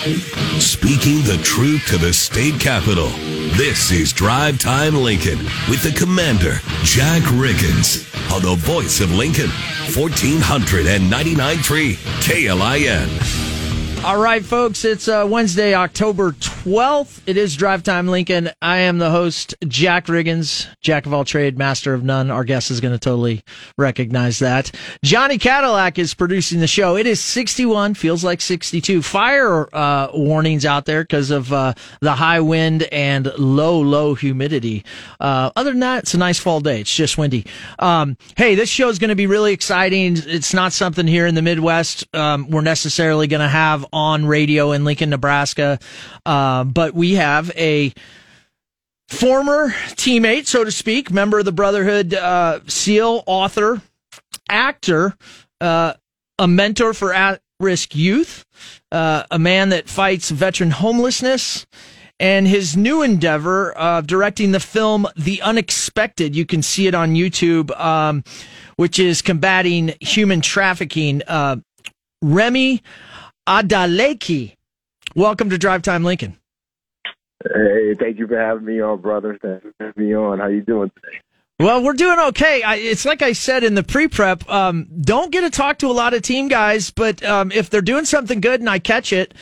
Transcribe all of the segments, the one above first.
Speaking the truth to the state capitol. This is Drive Time Lincoln with the commander, Jack Riggins, on the voice of Lincoln, 1499.3 KLIN. All right, folks, it's uh, Wednesday, October 12th. It is Drive Time Lincoln. I am the host, Jack Riggins, Jack of all trade, master of none. Our guest is going to totally recognize that. Johnny Cadillac is producing the show. It is 61, feels like 62. Fire uh, warnings out there because of uh, the high wind and low, low humidity. Uh, other than that, it's a nice fall day. It's just windy. Um, hey, this show is going to be really exciting. It's not something here in the Midwest um, we're necessarily going to have on radio in Lincoln, Nebraska. Uh, but we have a former teammate, so to speak, member of the Brotherhood, uh, SEAL, author, actor, uh, a mentor for at risk youth, uh, a man that fights veteran homelessness. And his new endeavor of directing the film The Unexpected, you can see it on YouTube, um, which is combating human trafficking. Uh, Adeleke. Welcome to Drive Time Lincoln. Hey, thank you for having me on, brother. Thanks for having me on. How you doing today? Well, we're doing okay. I, it's like I said in the pre-prep. Um, don't get to talk to a lot of team guys, but um, if they're doing something good and I catch it,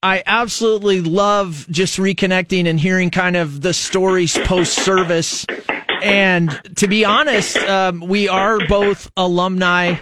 I absolutely love just reconnecting and hearing kind of the stories post service. And to be honest, um, we are both alumni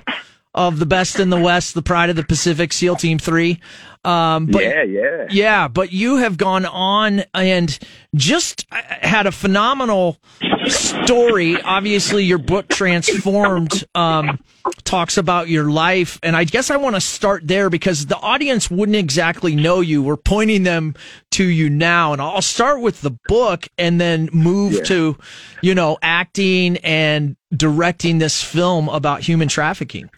of the best in the West, the pride of the Pacific, SEAL Team Three. Um, but, yeah, yeah, yeah. But you have gone on and just had a phenomenal story. Obviously, your book transformed. Um, talks about your life, and I guess I want to start there because the audience wouldn't exactly know you. We're pointing them to you now, and I'll start with the book and then move yeah. to, you know, acting and directing this film about human trafficking.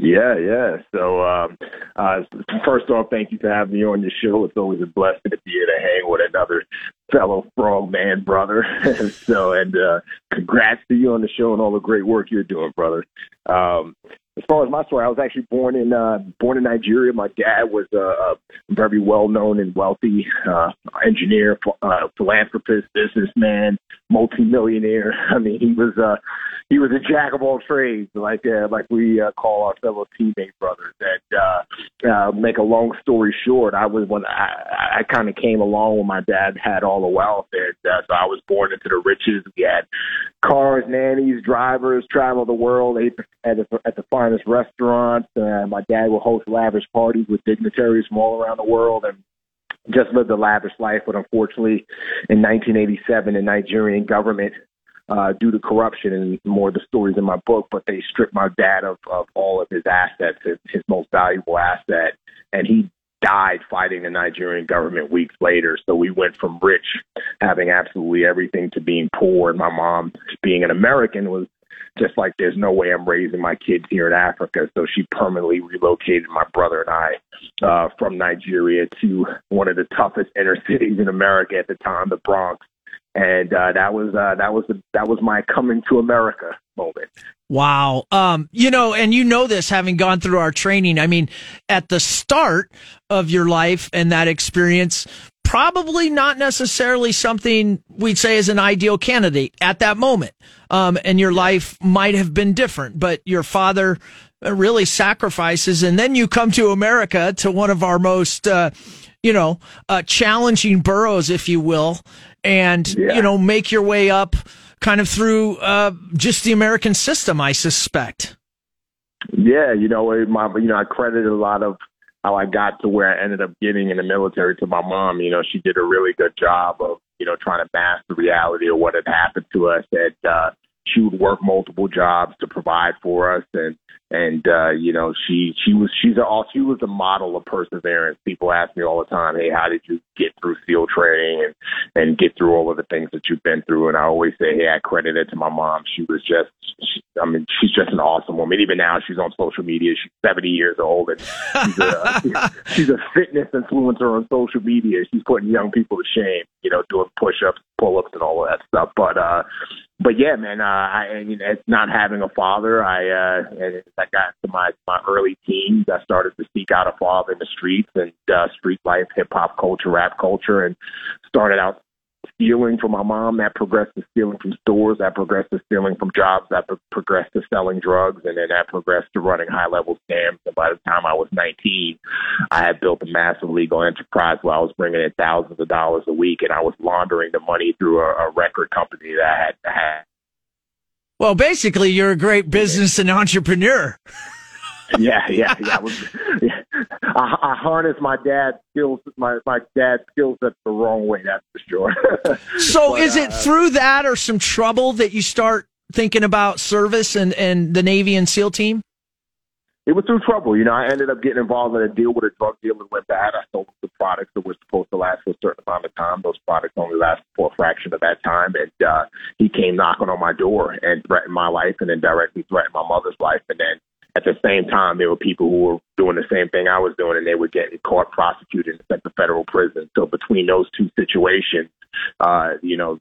Yeah, yeah. So, um, uh, first off, thank you for having me on your show. It's always a blessing to be here to hang with another fellow frogman brother. so, and uh, congrats to you on the show and all the great work you're doing, brother. Um, as far as my story, I was actually born in uh, born in Nigeria. My dad was a, very well known and wealthy uh, engineer, uh, philanthropist, businessman, multimillionaire. I mean, he was uh, he was a jack of all trades, like uh, like we uh, call our fellow teammate brothers. And uh, uh, make a long story short, I was when I, I kind of came along when my dad had all the wealth, and uh, so I was born into the riches. We had cars, nannies, drivers, travel the world, ate at the, at the finest restaurants. Uh, my dad would host lavish parties with dignitaries from all around the world, and just lived a lavish life. But unfortunately, in 1987, the Nigerian government uh, due to corruption and more of the stories in my book, but they stripped my dad of, of all of his assets, his, his most valuable asset, and he died fighting the Nigerian government weeks later. So we went from rich, having absolutely everything, to being poor. And my mom, being an American, was just like, there's no way I'm raising my kids here in Africa. So she permanently relocated my brother and I uh, from Nigeria to one of the toughest inner cities in America at the time, the Bronx and uh, that was uh, that was the, that was my coming to America moment. Wow. Um, you know, and you know this having gone through our training. I mean, at the start of your life and that experience, probably not necessarily something we'd say is an ideal candidate at that moment. Um, and your life might have been different, but your father really sacrifices. And then you come to America to one of our most, uh, you know, uh, challenging boroughs, if you will, and yeah. you know make your way up kind of through uh, just the American system, I suspect. Yeah, you know, my you know I credit a lot of how I got to where I ended up getting in the military to my mom. You know, she did a really good job of you know trying to mask the reality of what had happened to us. That uh, she would work multiple jobs to provide for us and and uh you know she she was she's a she was a model of perseverance. People ask me all the time hey how did you get through seal training and and get through all of the things that you've been through? And i always say hey i credit it to my mom. She was just she, i mean she's just an awesome woman. Even now she's on social media. She's 70 years old and she's a she's a fitness influencer on social media. She's putting young people to shame you know doing push-ups pull-ups and all of that stuff. But uh but yeah, man, uh, I, I mean, it's not having a father. I, uh, as I got to my, my early teens, I started to seek out a father in the streets and, uh, street life, hip hop culture, rap culture, and started out stealing from my mom. That progressed to stealing from stores. That progressed to stealing from jobs. That pro- progressed to selling drugs. And then that progressed to running high level scams. And by the time I was 19, I had built a massive legal enterprise where I was bringing in thousands of dollars a week and I was laundering the money through a, a record company that I had, had well, basically, you're a great business and entrepreneur. yeah, yeah, yeah. I, was, yeah. I, I harnessed my dad's skills, my my dad's skill set the wrong way. That's for sure. so, but, is it uh, through that or some trouble that you start thinking about service and and the Navy and SEAL team? It was through trouble. You know, I ended up getting involved in a deal with a drug dealer went bad. I sold the products that were supposed to last for a certain amount of time. Those products only lasted for a fraction of that time. And uh, he came knocking on my door and threatened my life and then directly threatened my mother's life. And then at the same time, there were people who were doing the same thing I was doing, and they were getting caught, prosecuted, and sent to federal prison. So between those two situations, uh, you know,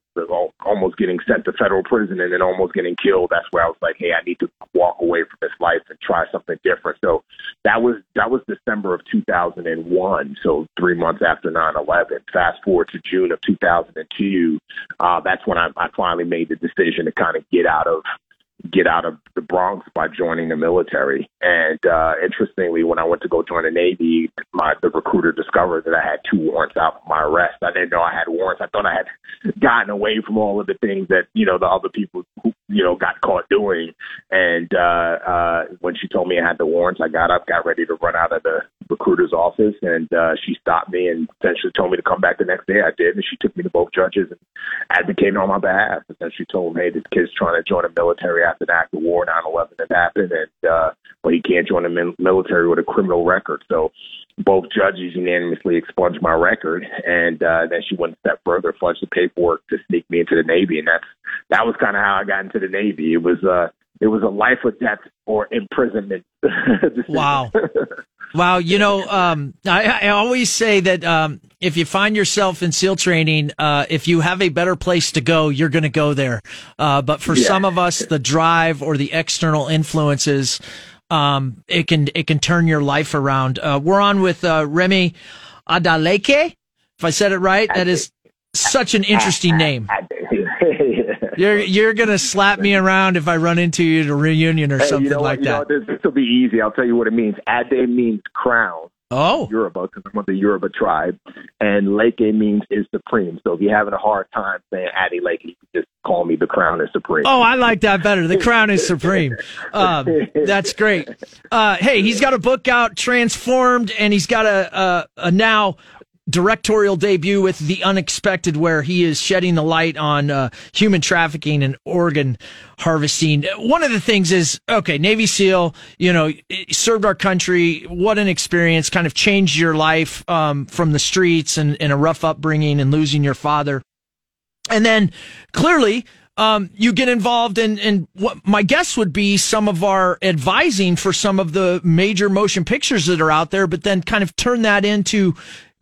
almost getting sent to federal prison and then almost getting killed. That's where I was like, hey, I need to walk away from this life and try something different. So that was that was December of 2001. So three months after 9/11. Fast forward to June of 2002. Uh, that's when I, I finally made the decision to kind of get out of get out of the Bronx by joining the military. And uh, interestingly, when I went to go join the Navy, my the recruiter discovered that I had two warrants out for my arrest. I didn't know I had warrants. I thought I had gotten away from all of the things that you know the other people who you know got caught doing. And uh, uh, when she told me I had the warrants, I got up, got ready to run out of the recruiter's office, and uh, she stopped me and essentially told me to come back the next day. I did, and she took me to both judges and advocated on my behalf. Essentially told me, hey, this kid's trying to join the military after the act of war, 9/11 has happened, and uh, but he can't join the military with a criminal record. So both judges unanimously expunged my record, and uh, then she went a step further, fudged the paperwork to sneak me into the Navy, and that's that was kind of how I got into the Navy. It was uh, it was a life or death or imprisonment. wow. Wow, you know, um, I, I, always say that um, if you find yourself in SEAL training, uh, if you have a better place to go, you're going to go there. Uh, but for yeah. some of us, the drive or the external influences, um, it can it can turn your life around. Uh, we're on with uh, Remi Adeleke. If I said it right, that is such an interesting name. You're you're gonna slap me around if I run into you at a reunion or hey, something you know like that. Know, this, will be easy. I'll tell you what it means. Ade means crown. Oh, Yoruba, because I'm of the Yoruba tribe, and Leke means is supreme. So if you're having a hard time saying Ade Leke, you can just call me the crown is supreme. Oh, I like that better. The crown is supreme. Um, that's great. Uh, hey, he's got a book out, Transformed, and he's got a, a, a now directorial debut with The Unexpected, where he is shedding the light on uh, human trafficking and organ harvesting. One of the things is okay, Navy SEAL, you know, served our country. What an experience! Kind of changed your life um, from the streets and, and a rough upbringing and losing your father. And then clearly, um, you get involved in, in what my guess would be some of our advising for some of the major motion pictures that are out there, but then kind of turn that into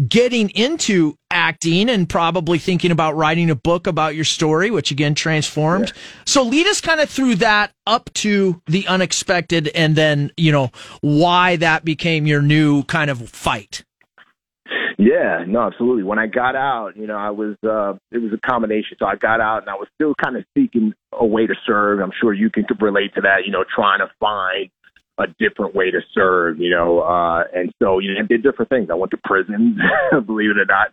getting into acting and probably thinking about writing a book about your story, which again transformed. Yeah. So lead us kind of through that up to the unexpected and then, you know, why that became your new kind of fight. Yeah, no, absolutely. When I got out, you know, I was uh it was a combination. So I got out and I was still kind of seeking a way to serve. I'm sure you can relate to that, you know, trying to find a different way to serve, you know. Uh, and so, you know, I did different things. I went to prisons, believe it or not,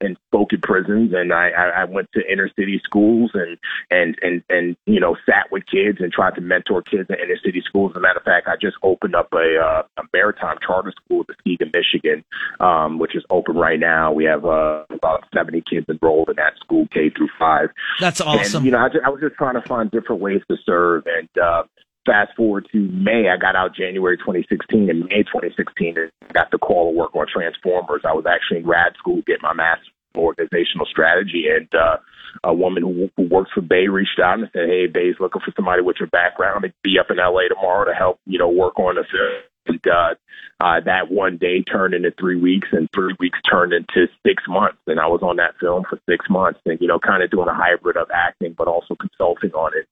and spoke at prisons. And I, I, I went to inner city schools and, and, and, and, you know, sat with kids and tried to mentor kids in inner city schools. As a matter of fact, I just opened up a, uh, a maritime charter school at Muskegon, Michigan, um, which is open right now. We have, uh, about 70 kids enrolled in that school, K through five. That's awesome. And, you know, I, just, I was just trying to find different ways to serve and, uh, fast forward to May, I got out January 2016. and May 2016, I got the call to work on Transformers. I was actually in grad school getting my master's in organizational strategy, and uh, a woman who, who works for Bay reached out and said, "Hey, Bay's looking for somebody with your background to be up in LA tomorrow to help, you know, work on the And uh, uh, that one day turned into three weeks, and three weeks turned into six months. And I was on that film for six months, and you know, kind of doing a hybrid of acting, but also consulting on it.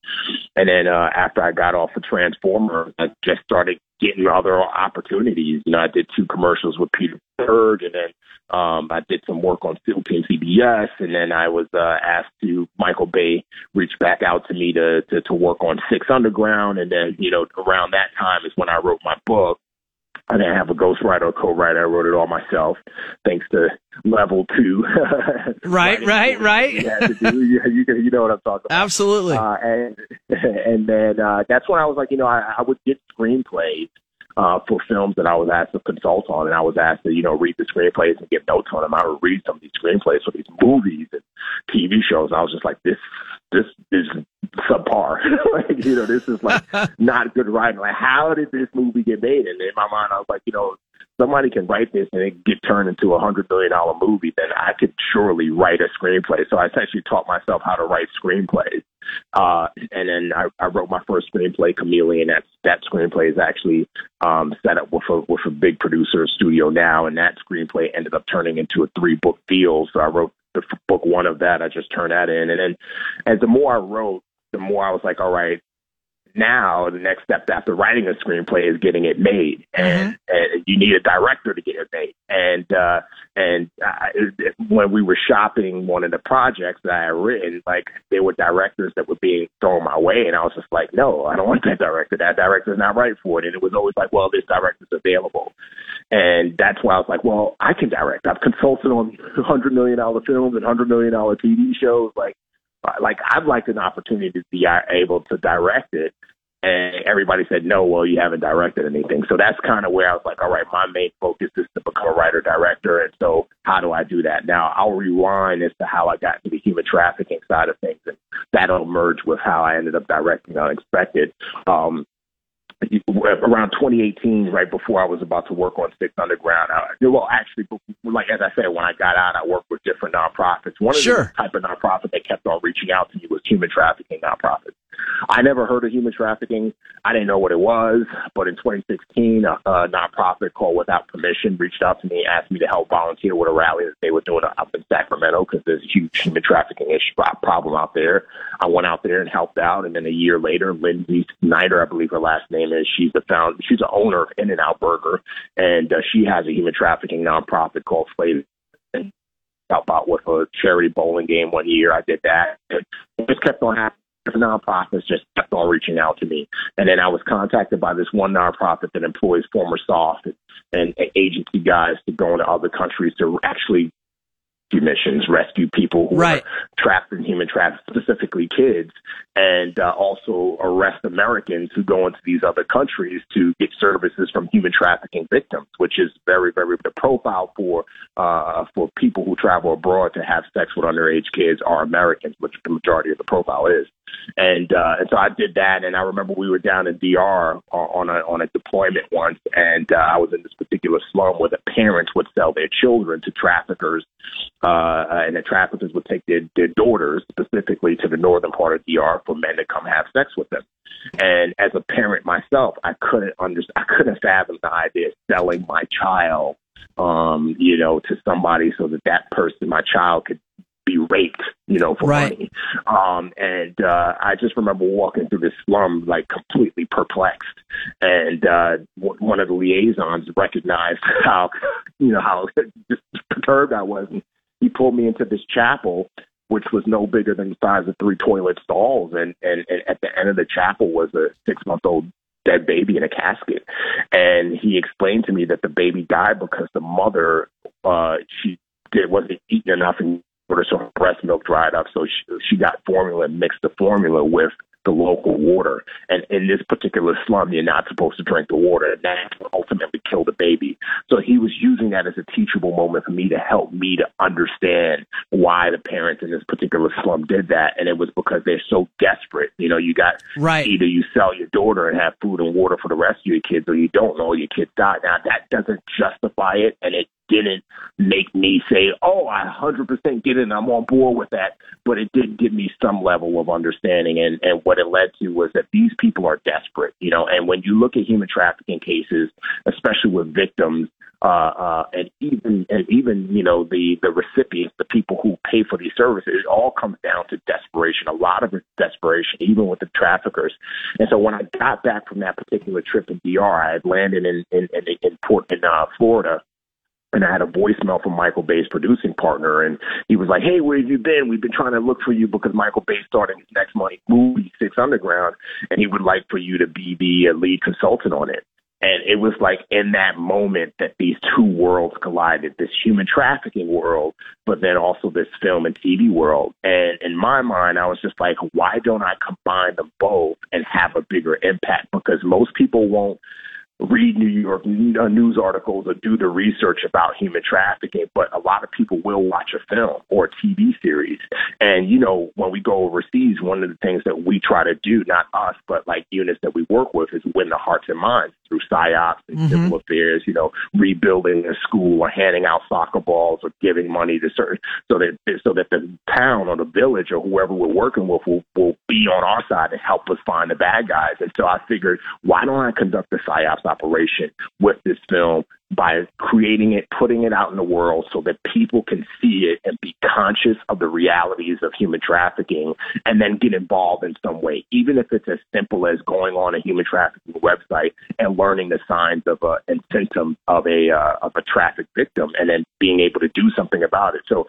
And then uh, after I got off of Transformer, I just started getting other opportunities. You know, I did two commercials with Peter Berg, and then um, I did some work on SEAL Team CBS, and then I was uh, asked to Michael Bay reached back out to me to, to to work on Six Underground, and then you know around that time is when I wrote my book. I didn't have a ghostwriter or co-writer. I wrote it all myself, thanks to level two. right, right, right. You, you, you, know what I'm talking about. Absolutely. Uh, and and then uh, that's when I was like, you know, I, I would get screenplays uh, for films that I was asked to consult on, and I was asked to, you know, read the screenplays and give notes on them. I would read some of these screenplays for these movies and TV shows. and I was just like, this, this is subpar. like, you know, this is like not good writing. Like, how did this movie get made? And in my mind, I was like, you know, somebody can write this and it get turned into a hundred million dollar movie, then I could surely write a screenplay. So I essentially taught myself how to write screenplays. Uh, and then I, I wrote my first screenplay, Chameleon. That that screenplay is actually um, set up with a with a big producer studio now, and that screenplay ended up turning into a three book deal. So I wrote the book one of that. I just turned that in, and then as the more I wrote, the more I was like, all right, now the next step after writing a screenplay is getting it made, and, mm-hmm. and you need a director to get it made. And uh, and uh, when we were shopping one of the projects that I had written, like there were directors that were being thrown my way, and I was just like, no, I don't want that director. That director's not right for it. And it was always like, well, this director's available, and that's why I was like, well, I can direct. I've consulted on hundred million dollar films and hundred million dollar TV shows, like like I'd like an opportunity to be able to direct it. And everybody said, no, well, you haven't directed anything. So that's kind of where I was like, all right, my main focus is to become a writer director. And so how do I do that? Now I'll rewind as to how I got to the human trafficking side of things. And that'll merge with how I ended up directing Unexpected. Um, around 2018, right before I was about to work on Six Underground. I, well, actually, like as I said, when I got out, I worked with different nonprofits. One of sure. the type of nonprofit that kept on reaching out to me was human trafficking nonprofits. I never heard of human trafficking. I didn't know what it was, but in 2016, a, a nonprofit called Without Permission reached out to me, asked me to help volunteer with a rally that they were doing up in Sacramento because there's a huge human trafficking issue problem out there. I went out there and helped out, and then a year later, Lynsi Snyder, I believe her last name is, she's the found, she's the owner of In-N-Out Burger, and uh, she has a human trafficking nonprofit called Slave help out with a charity bowling game one year. I did that. It just kept on happening nonprofits just kept on reaching out to me. And then I was contacted by this one nonprofit that employs former SOF and, and agency guys to go into other countries to actually do missions, rescue people who right. are trapped in human trafficking, specifically kids, and uh, also arrest Americans who go into these other countries to get services from human trafficking victims, which is very, very the profile for uh, for people who travel abroad to have sex with underage kids are Americans, which the majority of the profile is. And uh, and so I did that, and I remember we were down in DR on a on a deployment once, and uh, I was in this particular slum where the parents would sell their children to traffickers, uh, and the traffickers would take their their daughters specifically to the northern part of DR for men to come have sex with them. And as a parent myself, I couldn't understand, I couldn't fathom the idea of selling my child, um, you know, to somebody so that that person, my child, could be raped, you know, for right. money. Um, and uh, I just remember walking through this slum like completely perplexed. And uh, w- one of the liaisons recognized how, you know, how just perturbed I was. And he pulled me into this chapel, which was no bigger than the size of three toilet stalls. And, and, and at the end of the chapel was a six month old dead baby in a casket. And he explained to me that the baby died because the mother, uh, she did, wasn't eating enough and so her breast milk dried up. So she, she got formula and mixed the formula with the local water. And in this particular slum, you're not supposed to drink the water, and that ultimately killed the baby. So he was using that as a teachable moment for me to help me to understand why the parents in this particular slum did that. And it was because they're so desperate. You know, you got right. either you sell your daughter and have food and water for the rest of your kids, or you don't know your kids die. Now that doesn't justify it, and it didn't make me say, "Oh, I 100% get it. and I'm on board with that." But it did give me some level of understanding, and and what it led to was that these people are desperate, you know. And when you look at human trafficking cases, especially with victims, uh, uh, and even and even you know the the recipients, the people who pay for these services, it all comes down to desperation. A lot of desperation, even with the traffickers. And so when I got back from that particular trip in DR, I had landed in in in, in Port in uh, Florida. And I had a voicemail from Michael Bay's producing partner, and he was like, "Hey, where have you been? We've been trying to look for you because Michael Bay's starting his next movie, Six Underground, and he would like for you to be the uh, lead consultant on it." And it was like in that moment that these two worlds collided this human trafficking world, but then also this film and TV world. And in my mind, I was just like, why don't I combine them both and have a bigger impact? Because most people won't read New York uh, news articles or do the research about human trafficking, but a lot of people will watch a film or a TV series. And, you know, when we go overseas, one of the things that we try to do, not us, but like units that we work with, is win the hearts and minds through psyops and mm-hmm. civil affairs, you know, rebuilding a school or handing out soccer balls or giving money to certain, so that, so that the town or the village or whoever we're working with will, will be on our side to help us find the bad guys. And so I figured, why don't I conduct the psyops operation with this film by creating it, putting it out in the world so that people can see it and be conscious of the realities of human trafficking and then get involved in some way, even if it's as simple as going on a human trafficking website and learning the signs of a and symptoms of a uh, of a traffic victim and then being able to do something about it. So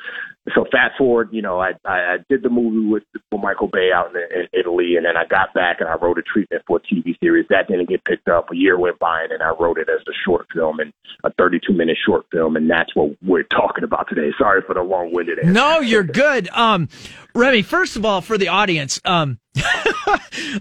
so fast forward, you know, I, I, did the movie with, with Michael Bay out in, in Italy, and then I got back and I wrote a treatment for a TV series. That didn't get picked up. A year went by, and then I wrote it as a short film and a 32 minute short film, and that's what we're talking about today. Sorry for the long winded answer. No, you're good. Um, Remi, first of all, for the audience, um,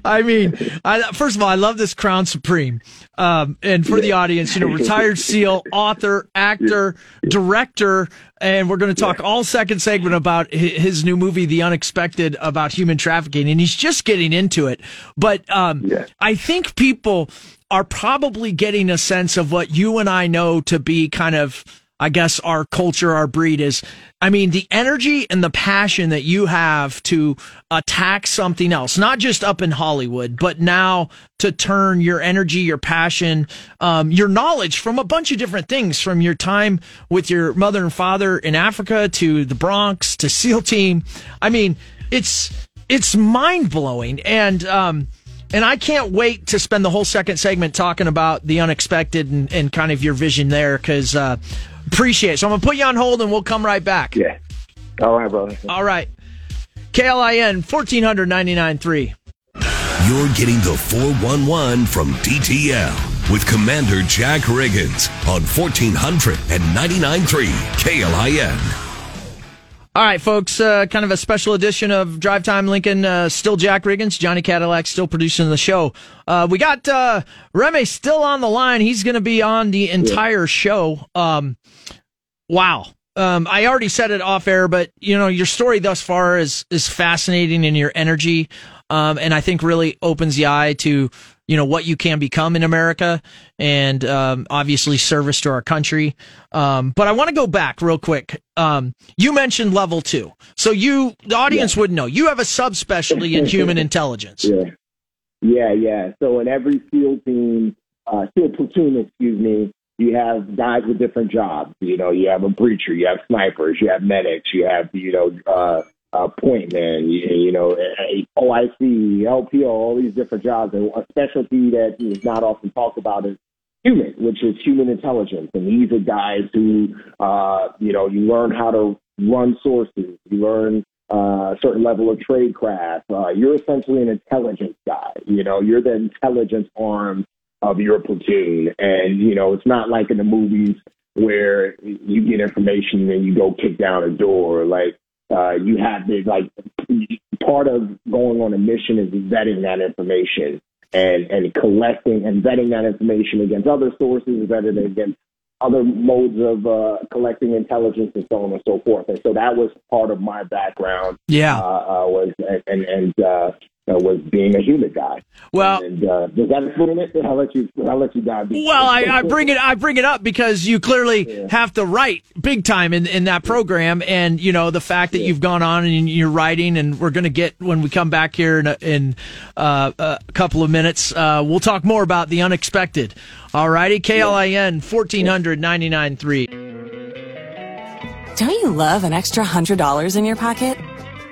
I mean, I, first of all, I love this Crown Supreme. Um, and for the audience, you know, retired SEAL, author, actor, director, and we're going to talk all second segment about his new movie, The Unexpected, about human trafficking, and he's just getting into it. But um, I think people are probably getting a sense of what you and I know to be kind of I guess our culture, our breed is, I mean, the energy and the passion that you have to attack something else, not just up in Hollywood, but now to turn your energy, your passion, um, your knowledge from a bunch of different things, from your time with your mother and father in Africa to the Bronx to SEAL Team. I mean, it's it's mind blowing, and um, and I can't wait to spend the whole second segment talking about the unexpected and, and kind of your vision there because uh, Appreciate it. So I'm going to put you on hold and we'll come right back. Yeah. All right, brother. All right. KLIN 1499.3. You're getting the 411 from DTL with Commander Jack Riggins on 1499.3 KLIN. All right, folks, uh, kind of a special edition of Drive Time Lincoln. Uh, still Jack Riggins, Johnny Cadillac, still producing the show. Uh, we got uh, Remi still on the line. He's going to be on the entire show. Um, wow. Um, I already said it off air, but you know your story thus far is is fascinating in your energy, um, and I think really opens the eye to you know what you can become in America, and um, obviously service to our country. Um, but I want to go back real quick. Um, you mentioned level two, so you the audience yeah. would know you have a subspecialty in human intelligence. Yeah, yeah, yeah. So in every SEAL team, uh, SEAL platoon, excuse me, you have guys with different jobs. You know, you have a breacher, you have snipers, you have medics, you have you know. Uh, uh, point man, you, you know, OIC, LPO, all these different jobs. And a specialty that is not often talked about is HUMINT, which is human intelligence. And these are guys who, uh, you know, you learn how to run sources, you learn uh, a certain level of tradecraft. Uh, you're essentially an intelligence guy. You know, you're the intelligence arm of your platoon. And, you know, it's not like in the movies where you get information and you go kick down a door. Like, uh, you have the like part of going on a mission is vetting that information and and collecting and vetting that information against other sources, vetting it against other modes of uh, collecting intelligence and so on and so forth. And so that was part of my background. Yeah, uh, uh, was and and uh, was being a HUMINT guy. Well, and uh, does that explain it? I'll let you. I'll let you dive. Deep. Well, I, I bring it. I bring it up because you clearly Yeah. have to write big time in, in that program, and you know the fact that you've gone on and you're writing, and we're going to get when we come back here in a, in uh, a couple of minutes. Uh, we'll talk more about the unexpected. All righty, KLIN fourteen hundred ninety nine three. Don't you love an extra $100 in your pocket?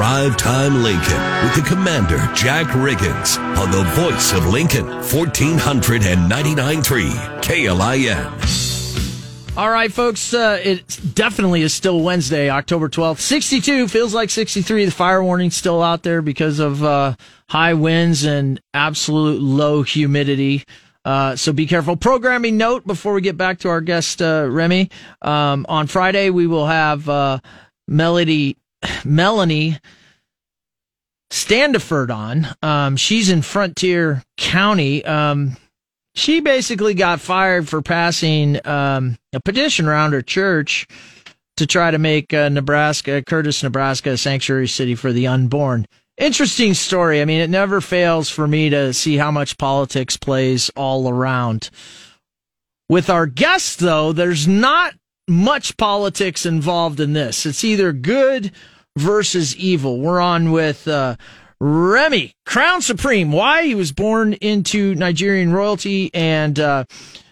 Drive Time Lincoln with the Commander, Jack Riggins, on the voice of Lincoln, 1499.3 KLIN. All right, folks. Uh, it definitely is still Wednesday, October 12th. 62 feels like 63. The fire warning's still out there because of uh, high winds and absolute low humidity. Uh, so be careful. Programming note before we get back to our guest, uh, Remi. Um, on Friday, we will have uh, Melody, Melanie Standiford on. Um, she's in Frontier County. Um, she basically got fired for passing um, a petition around her church to try to make uh, Nebraska, Curtis, Nebraska, a sanctuary city for the unborn. Interesting story. I mean, it never fails for me to see how much politics plays all around. With our guest, though, there's not much politics involved in this. It's either good versus evil. We're on with uh, Remi, Crown Supreme. Why? He was born into Nigerian royalty and uh,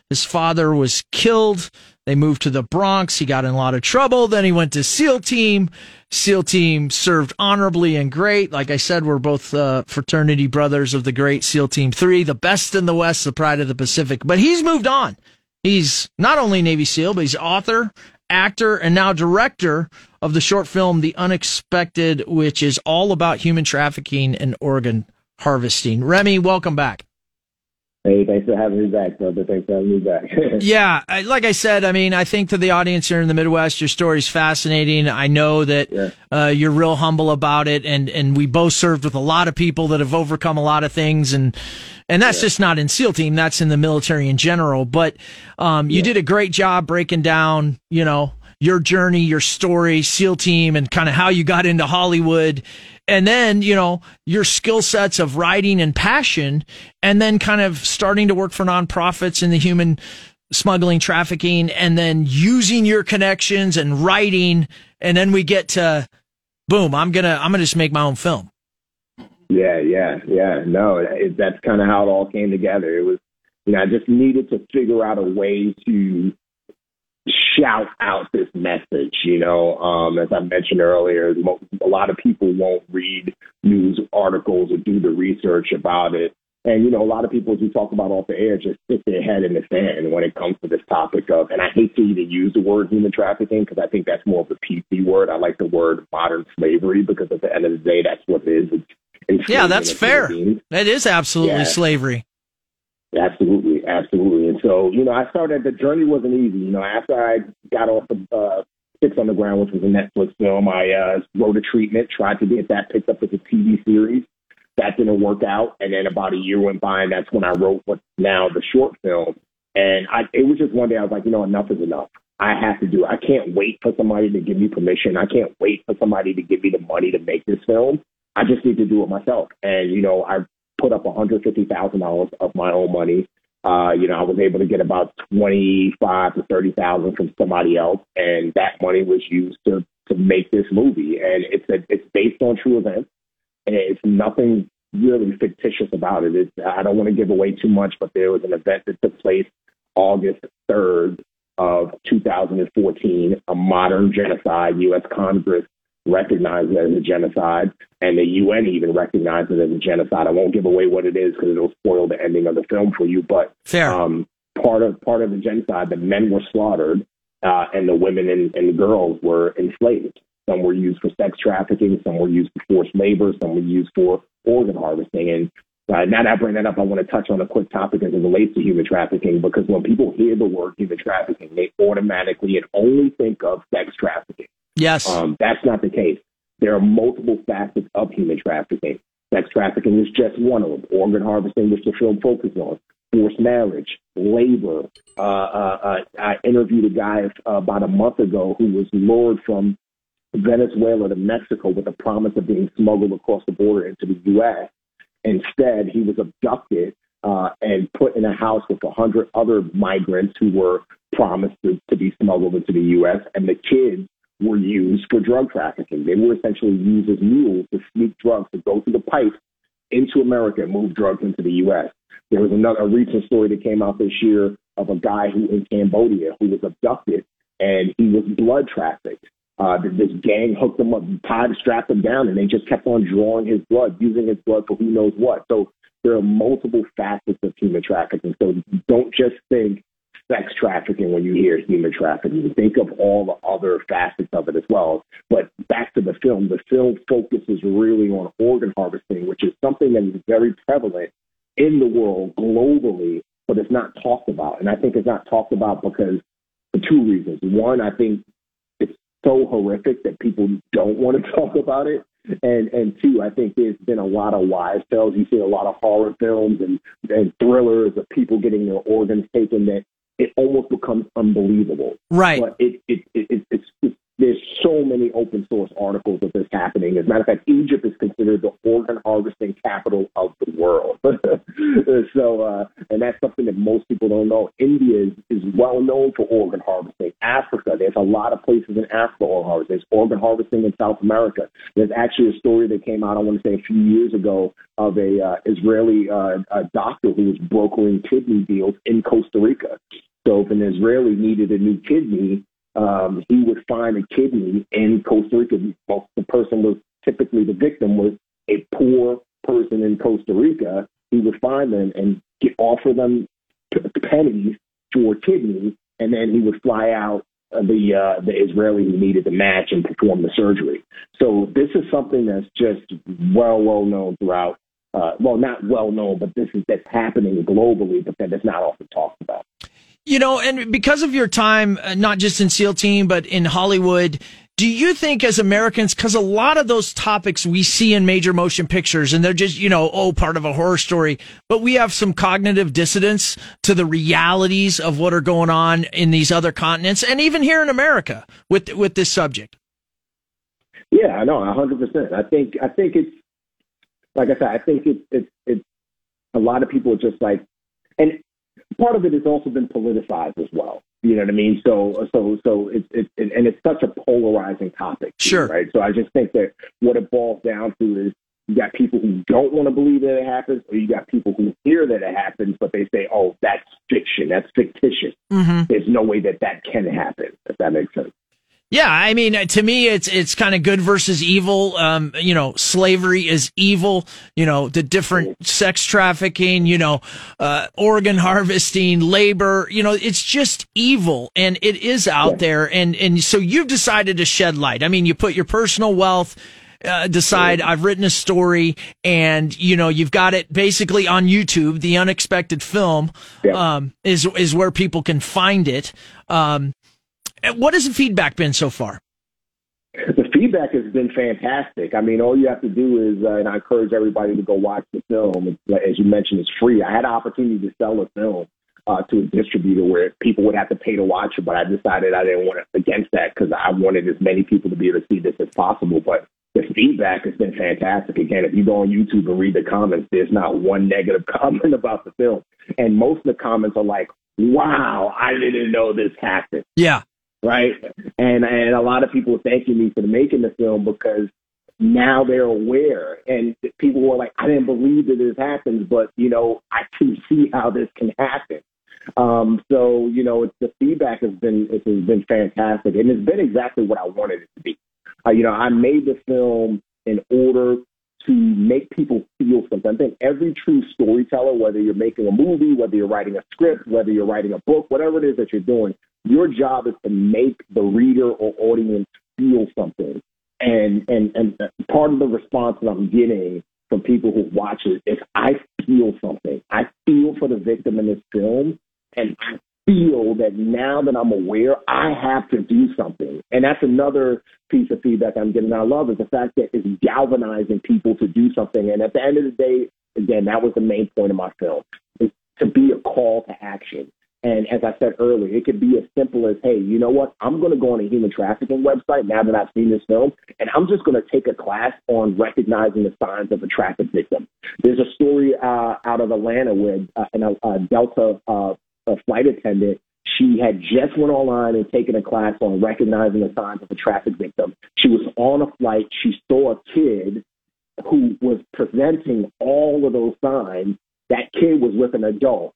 his father was killed. They moved to the Bronx. He got in a lot of trouble. Then he went to SEAL Team. SEAL Team served honorably and great. Like I said, we're both uh, fraternity brothers of the great SEAL Team 3, the best in the West, the pride of the Pacific. But he's moved on. He's not only Navy SEAL, but he's author, actor, and now director of the short film The Unexpected, which is all about human trafficking and organ harvesting. Remi, welcome back. Hey, thanks for having me back, brother. Thanks for having me back. Yeah, I- like I said, I mean, I think to the audience here in the Midwest, your story's fascinating. I know that Yeah. uh, you're real humble about it, and and we both served with a lot of people that have overcome a lot of things, and and that's just not in SEAL Team, that's in the military in general. But um, you did a great job breaking down, you know, your journey, your story, SEAL Team, and kind of how you got into Hollywood. And then, you know, your skill sets of writing and passion, and then kind of starting to work for nonprofits in the human smuggling, trafficking, and then using your connections and writing. And then we get to boom, I'm going to, I'm going to just make my own film. Yeah, yeah, yeah. No, it, that's kind of how it all came together. It was, you know, I just needed to figure out a way to shout out this message. You know, um, as I mentioned earlier, a lot of people won't read news articles or do the research about it. And, you know, a lot of people, as we talk about off the air, just stick their head in the sand when it comes to this topic of, and I hate to even use the word human trafficking because I think that's more of a PC word. I like the word modern slavery because at the end of the day, that's what it is. It's Yeah, that's fair. That is absolutely Yeah. slavery. Absolutely, absolutely. So, you know, I started. The journey wasn't easy. You know, after I got off of uh, Six Underground, which was a Netflix film, I uh, wrote a treatment, tried to get that picked up as a TV series. That didn't work out, and then about a year went by, and that's when I wrote what's now the short film. And I, it was just one day I was like, you know, enough is enough. I have to do it. I can't wait for somebody to give me permission. I can't wait for somebody to give me the money to make this film. I just need to do it myself. And you know, I put up one hundred fifty thousand dollars of my own money. Uh, you know, I was able to get about twenty five to thirty thousand from somebody else, and that money was used to to make this movie. And it's a, it's based on true events, and it's nothing really fictitious about it. It's, I don't want to give away too much, but there was an event that took place August 3rd of 2014, a modern genocide. U.S. Congress recognized it as a genocide, and the UN even recognized it as a genocide. I won't give away what it is because it'll spoil the ending of the film for you. But Fair. Um, part of part of the genocide, the men were slaughtered, uh, and the women and, and the girls were enslaved. Some were used for sex trafficking, some were used for forced labor, some were used for organ harvesting. And uh, now that I bring that up, I want to touch on a quick topic as it relates to human trafficking because when people hear the word human trafficking, they automatically and only think of sex trafficking. Yes. Um, that's not the case. There are multiple facets of human trafficking. Sex trafficking is just one of them. Organ harvesting, which the film focuses on. Forced marriage, labor. Uh, uh, uh, I interviewed a guy uh, about a month ago who was lured from Venezuela to Mexico with the promise of being smuggled across the border into the U.S. Instead, he was abducted uh, and put in a house with a hundred other migrants who were promised to, to be smuggled into the U.S. And the kids were used for drug trafficking. They were essentially used as mules to sneak drugs to go through the pipes into America and move drugs into the U.S. There was another a recent story that came out this year of a guy who in Cambodia who was abducted and he was blood trafficked. Uh, this gang hooked him up, tied, strapped him down, and they just kept on drawing his blood, using his blood for who knows what. So there are multiple facets of human trafficking. So don't just think sex trafficking when you hear human trafficking. Think of all the other facets of it as well. But back to the film, the film focuses really on organ harvesting, which is something that is very prevalent in the world globally, but it's not talked about. And I think it's not talked about because for two reasons. One, I think it's so horrific that people don't want to talk about it. And and two, I think there's been a lot of wives' tales. You see a lot of horror films and, and thrillers of people getting their organs taken that it almost becomes unbelievable. Right. But it, it, it, it it's, it's there's so many open source articles of this happening. As a matter of fact, Egypt is considered the organ harvesting capital of the world. so, uh, and that's something that most people don't know. India is, is well known for organ harvesting. Africa, there's a lot of places in Africa organ harvesting. There's organ harvesting in South America. There's actually a story that came out, I want to say a few years ago, of a uh, Israeli uh, a doctor who was brokering kidney deals in Costa Rica. So if an Israeli needed a new kidney, um, he would find a kidney in Costa Rica. The person was typically the victim was a poor person in Costa Rica. He would find them and get, offer them pennies for kidneys, and then he would fly out the uh, the Israeli who needed the match and perform the surgery. So this is something that's just well well known throughout. Uh, well, not well known, but this is that's happening globally, but that is not often talked about. You know, and because of your time, uh, not just in SEAL Team, but in Hollywood, do you think as Americans, because a lot of those topics we see in major motion pictures and they're just, you know, oh, part of a horror story, but we have some cognitive dissonance to the realities of what are going on in these other continents and even here in America with, with this subject? Yeah, I know, hundred percent. I think, I think it's, like I said, I think it's, it's, it's a lot of people just like, and part of it has also been politicized as well. You know what I mean? So, so, so it's, it's, it, and it's such a polarizing topic. Sure. Right. So I just think that what it boils down to is you got people who don't want to believe that it happens, or you got people who hear that it happens, but they say, "Oh, that's fiction. That's fictitious. Mm-hmm. There's no way that that can happen." If that makes sense. Yeah, I mean, to me, it's it's kind of good versus evil. Um, you know, slavery is evil. You know, the different sex trafficking. You know, uh, organ harvesting, labor. You know, it's just evil, and it is out Yeah. there. And and so you've decided to shed light. I mean, you put your personal wealth. Uh, decide I've written a story and you know you've got it basically on YouTube. The unexpected film Yeah. um, is is where people can find it. Um, what has the feedback been so far? The feedback has been fantastic. I mean, all you have to do is, uh, and I encourage everybody to go watch the film. It's, as you mentioned, it's free. I had an opportunity to sell a film uh, to a distributor where people would have to pay to watch it, but I decided I didn't want to against that because I wanted as many people to be able to see this as possible. But the feedback has been fantastic. Again, if you go on YouTube and read the comments, there's not one negative comment about the film, and most of the comments are like, "Wow, I didn't know this happened." Yeah. Right? And and a lot of people thanking me for making the film because now they're aware and people were like, I didn't believe that this happens, but you know, I can see how this can happen. Um, so, you know, it's, the feedback has been, it has been fantastic and it's been exactly what I wanted it to be. Uh, you know, I made the film in order to make people feel something. I think every true storyteller, whether you're making a movie, whether you're writing a script, whether you're writing a book, whatever it is that you're doing, your job is to make the reader or audience feel something. And and and uh, part of the response that I'm getting from people who watch it is I feel something. I feel for the victim in this film, and I feel that now that I'm aware, I have to do something. And that's another piece of feedback I'm getting. I love is the fact that it's galvanizing people to do something. And at the end of the day, again, that was the main point of my film, is to be a call to action. And as I said earlier, it could be as simple as, hey, you know what? I'm going to go on a human trafficking website now that I've seen this film, and I'm just going to take a class on recognizing the signs of a traffic victim. There's a story uh, out of Atlanta where uh, a, a Delta uh, a flight attendant she had just went online and taken a class on recognizing the signs of a traffic victim. She was on a flight. She saw a kid who was presenting all of those signs. That kid was with an adult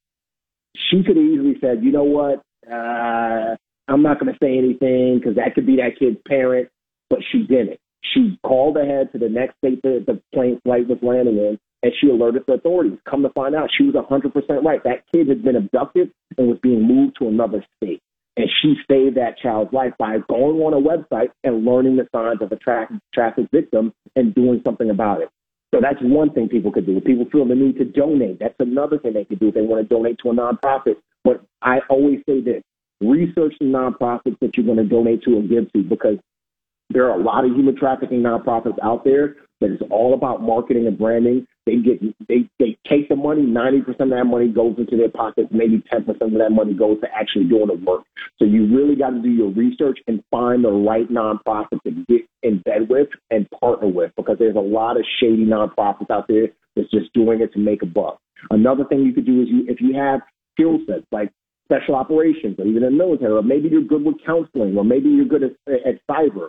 she could have easily said, you know what, uh, I'm not going to say anything because that could be that kid's parent, but she didn't. She called ahead to the next state that the plane flight was landing in, and she alerted the authorities. Come to find out, she was 100% right. That kid had been abducted and was being moved to another state. And she saved that child's life by going on a website and learning the signs of a tra- traffic victim and doing something about it. So that's one thing people could do. If people feel the need to donate, that's another thing they could do if they want to donate to a nonprofit. But I always say this research the nonprofits that you're going to donate to and give to because there are a lot of human trafficking nonprofits out there that is all about marketing and branding. They get they they take the money. Ninety percent of that money goes into their pockets. Maybe ten percent of that money goes to actually doing the work. So you really got to do your research and find the right nonprofit to get in bed with and partner with because there's a lot of shady nonprofits out there that's just doing it to make a buck. Another thing you could do is you if you have skill sets like special operations or even in the military, or maybe you're good with counseling, or maybe you're good at, at cyber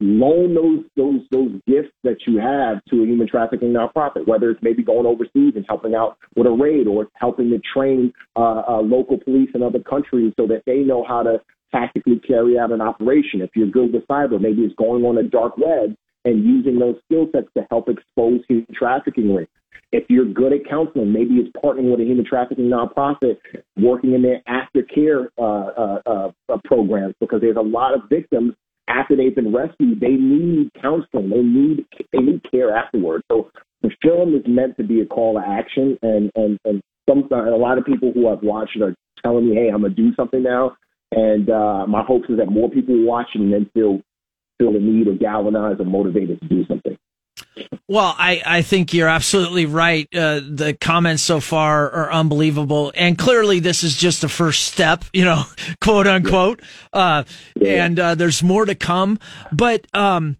loan those those those gifts that you have to a human trafficking nonprofit, whether it's maybe going overseas and helping out with a raid, or helping to train uh, uh, local police in other countries so that they know how to tactically carry out an operation. If you're good with cyber, maybe it's going on a dark web and using those skill sets to help expose human trafficking rings. If you're good at counseling, maybe it's partnering with a human trafficking nonprofit, working in their aftercare uh, uh, uh, programs, because there's a lot of victims after they've been rescued, they need counseling. They need they need care afterwards. So the film is meant to be a call to action, and and and some a lot of people who I've watched are telling me, "Hey, I'm gonna do something now." And uh, my hopes is that more people watch it and then feel feel the need or galvanized or motivated to do something. Well, I, I think you're absolutely right. Uh, the comments so far are unbelievable. And clearly this is just the first step, you know, quote unquote. Uh, and, uh, there's more to come. But, um,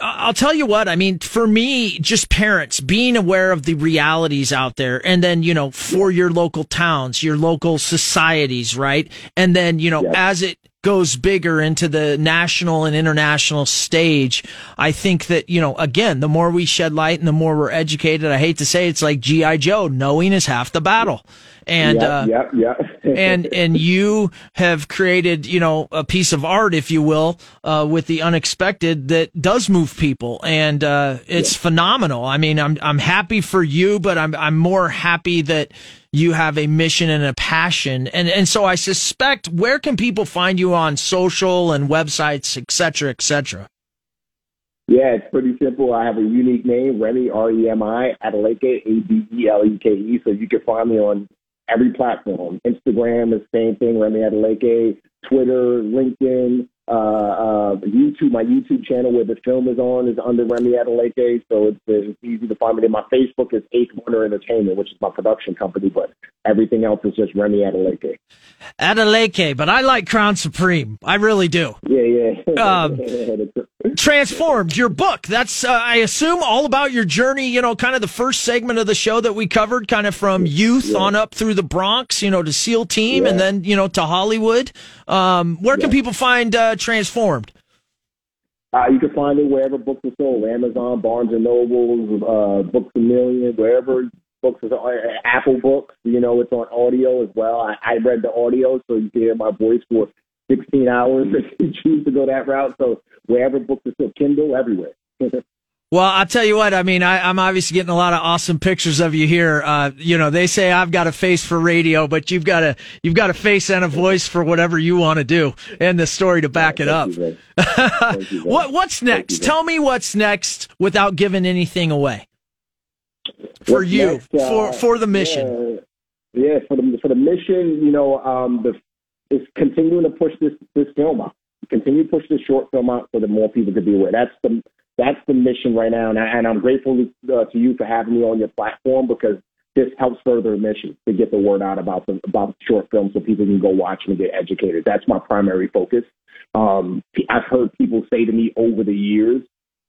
I'll tell you what, I mean, for me, just parents being aware of the realities out there and then, you know, for your local towns, your local societies, right? And then, you know, as it goes bigger into the national and international stage, I think that, you know, again, the more we shed light and the more we're educated, I hate to say it's like G.I. Joe, knowing is half the battle. And, yeah, uh, yeah, yeah. and, and you have created, you know, a piece of art, if you will, uh, with the unexpected that does move people. And, uh, it's yeah. phenomenal. I mean, I'm, I'm happy for you, but I'm, I'm more happy that you have a mission and a passion. And, and so I suspect where can people find you on social and websites, et cetera, et cetera? Yeah, it's pretty simple. I have a unique name, Remi, R-E-M-I, Adeleke, A-D-E-L-E-K-E. So you can find me on every platform. Instagram is the same thing, Remi Adeleke, Twitter, LinkedIn, uh, uh, YouTube, my YouTube channel where the film is on is under Remi Adeleke, so it's, it's easy to find me. my Facebook is Eighth Wonder Entertainment, which is my production company, but everything else is just Remi Adeleke. Adeleke, but I like Crown Supreme. I really do. Yeah, yeah. um, Transformed, your book. That's, uh, I assume, all about your journey, you know, kind of the first segment of the show that we covered, kind of from youth yeah. on up through the Bronx, you know, to SEAL Team yeah. and then, you know, to Hollywood. Um, where can people find uh, Transformed? Uh, you can find it wherever books are sold: Amazon, Barnes and Noble, uh, Books a Million, wherever books are. Uh, Apple Books, you know, it's on audio as well. I, I read the audio, so you can hear my voice for 16 hours if you choose to go that route. So wherever books are still Kindle, everywhere. Well, I'll tell you what. I mean, I, am obviously getting a lot of awesome pictures of you here. Uh, you know, they say I've got a face for radio, but you've got a you've got a face and a voice for whatever you want to do, and the story to back it up. You, what What's next? You, tell me what's next without giving anything away. For what's you, next, uh, for for the mission. Yeah, yeah, for the for the mission, you know, um, the is continuing to push this this film out. Continue to push this short film out so that more people could be aware. That's the that's the mission right now, and, I, and I'm grateful uh, to you for having me on your platform because this helps further the mission to get the word out about the about short films so people can go watch and get educated. That's my primary focus. Um, I've heard people say to me over the years,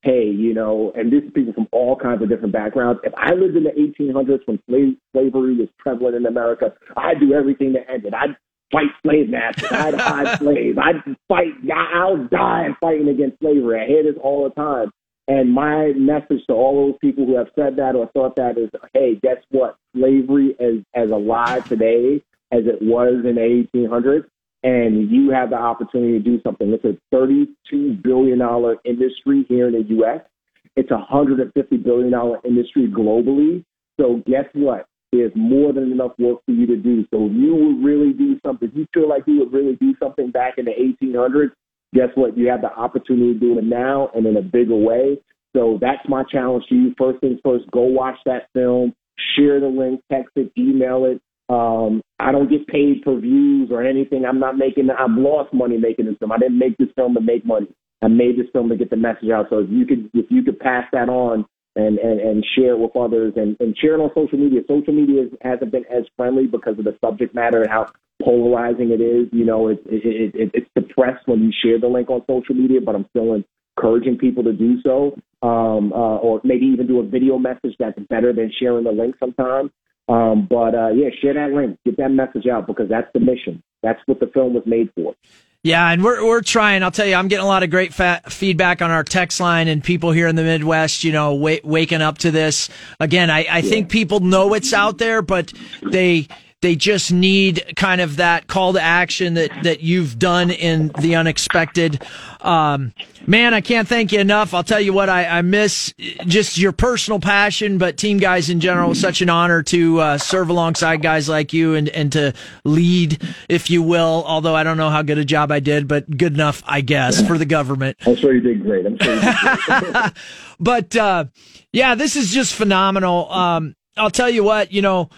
"Hey, you know," and these people from all kinds of different backgrounds. If I lived in the 1800s when slave, slavery was prevalent in America, I'd do everything to end it. I'd fight slave masters. I'd hide slaves. I'd fight. I'll die fighting against slavery. I hear this all the time. And my message to all those people who have said that or thought that is, hey, guess what? Slavery is as alive today as it was in the 1800s, and you have the opportunity to do something. It's a $32 billion industry here in the U.S. It's a $150 billion industry globally. So guess what? There's more than enough work for you to do. So if you would really do something, if you feel like you would really do something back in the 1800s, guess what? You have the opportunity to do it now and in a bigger way. So that's my challenge to you. First things first, go watch that film, share the link, text it, email it. Um, I don't get paid for views or anything. I'm not making. I've lost money making this film. I didn't make this film to make money. I made this film to get the message out. So if you could, if you could pass that on and and, and share it with others and, and share it on social media. Social media hasn't been as friendly because of the subject matter and how polarizing it is. You know, it, it, it, it's depressed when you share the link on social media, but I'm still encouraging people to do so, um, uh, or maybe even do a video message that's better than sharing the link sometimes. Um, but uh, yeah, share that link, get that message out because that's the mission. That's what the film was made for. Yeah, and we're we're trying. I'll tell you, I'm getting a lot of great feedback on our text line and people here in the Midwest. You know, w- waking up to this again. I, I think people know it's out there, but they they just need kind of that call to action that, that you've done in the unexpected. Um, man, I can't thank you enough. I'll tell you what, I, I miss just your personal passion, but team guys in general, such an honor to uh, serve alongside guys like you and, and to lead, if you will. Although I don't know how good a job I did, but good enough, I guess, for the government. I'm sure you did great. I'm sure you did great. but uh, yeah, this is just phenomenal. Um, I'll tell you what, you know,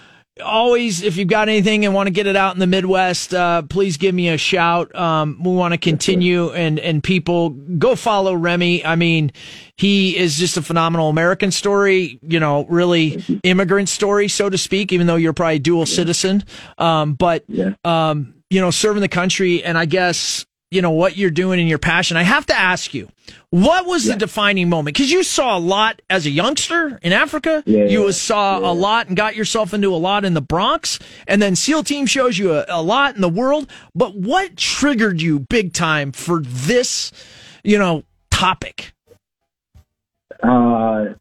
always, if you've got anything and want to get it out in the Midwest, uh, please give me a shout. Um, we want to continue and, and people go follow Remi. I mean, he is just a phenomenal American story, you know, really immigrant story, so to speak, even though you're probably dual citizen. Um, but, um, you know, serving the country and I guess you know what you're doing and your passion. I have to ask you, what was yeah. the defining moment? Because you saw a lot as a youngster in Africa. Yeah, you saw yeah. a lot and got yourself into a lot in the Bronx, and then SEAL Team shows you a, a lot in the world. But what triggered you big time for this, you know, topic? Uh,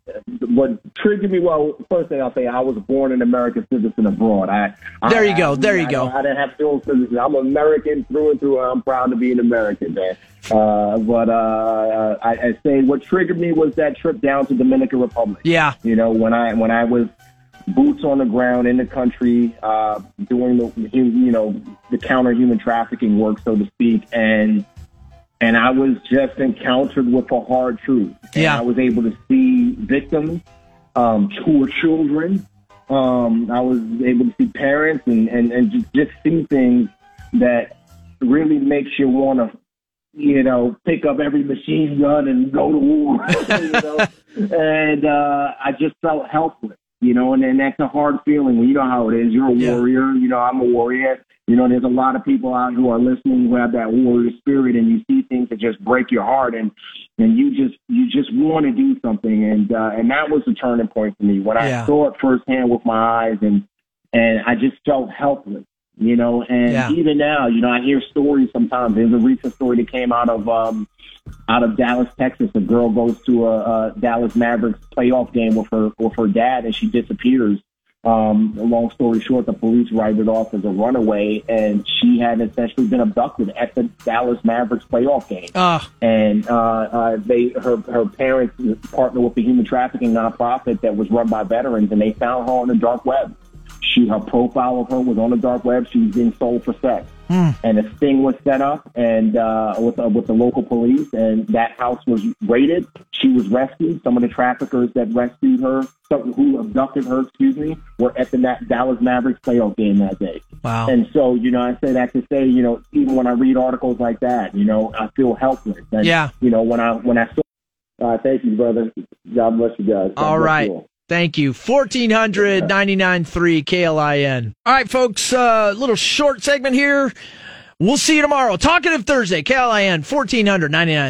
what triggered me? Well, first thing I'll say, I was born an American citizen abroad. I there you I, go, there you I, go. I, I, didn't have dual citizenship. I'm American through and through. I'm proud to be an American, man. Uh, but uh, I, I say what triggered me was that trip down to Dominican Republic. Yeah, you know when I when I was boots on the ground in the country, uh, doing the you know the counter human trafficking work, so to speak, and and I was just encountered with a hard truth. And yeah. I was able to see victims um, who were children. Um, I was able to see parents and, and, and just, just see things that really makes you want to, you know, pick up every machine gun and go to war. you know? and uh, I just felt helpless, you know, and, and that's a hard feeling. You know how it is. You're a yeah. warrior. You know, I'm a warrior. You know, there's a lot of people out who are listening who have that warrior spirit, and you see things that just break your heart, and and you just you just want to do something, and uh, and that was the turning point for me when yeah. I saw it firsthand with my eyes, and and I just felt helpless. you know, and Yeah. even now, you know, I hear stories sometimes. There's a recent story that came out of um, out of Dallas, Texas. A girl goes to a, a Dallas Mavericks playoff game with her with her dad, and she disappears. Um, long story short, the police write it off as a runaway, and she had essentially been abducted at the Dallas Mavericks playoff game Ah, and uh, uh, they her her parents partnered with a human trafficking nonprofit that was run by veterans, and they found her on the dark web. She her profile of her was on the dark web. She was being sold for sex, and a sting was set up and uh, with uh, with the local police, and that house was raided. She was rescued. Some of the traffickers that rescued her, some who abducted her, excuse me, were at the Na- Dallas Mavericks playoff game that day. wow. And so, you know, I say that to say, you know, even when I read articles like that, you know, I feel helpless. And, Yeah. You know, when I when I saw. Uh, thank you, brother. God bless you guys. God All right. you all. Thank you. 1400 99.3 KLIN. All right, folks, uh, little short segment here. We'll see you tomorrow. Talkative Thursday, KLIN 1400 99.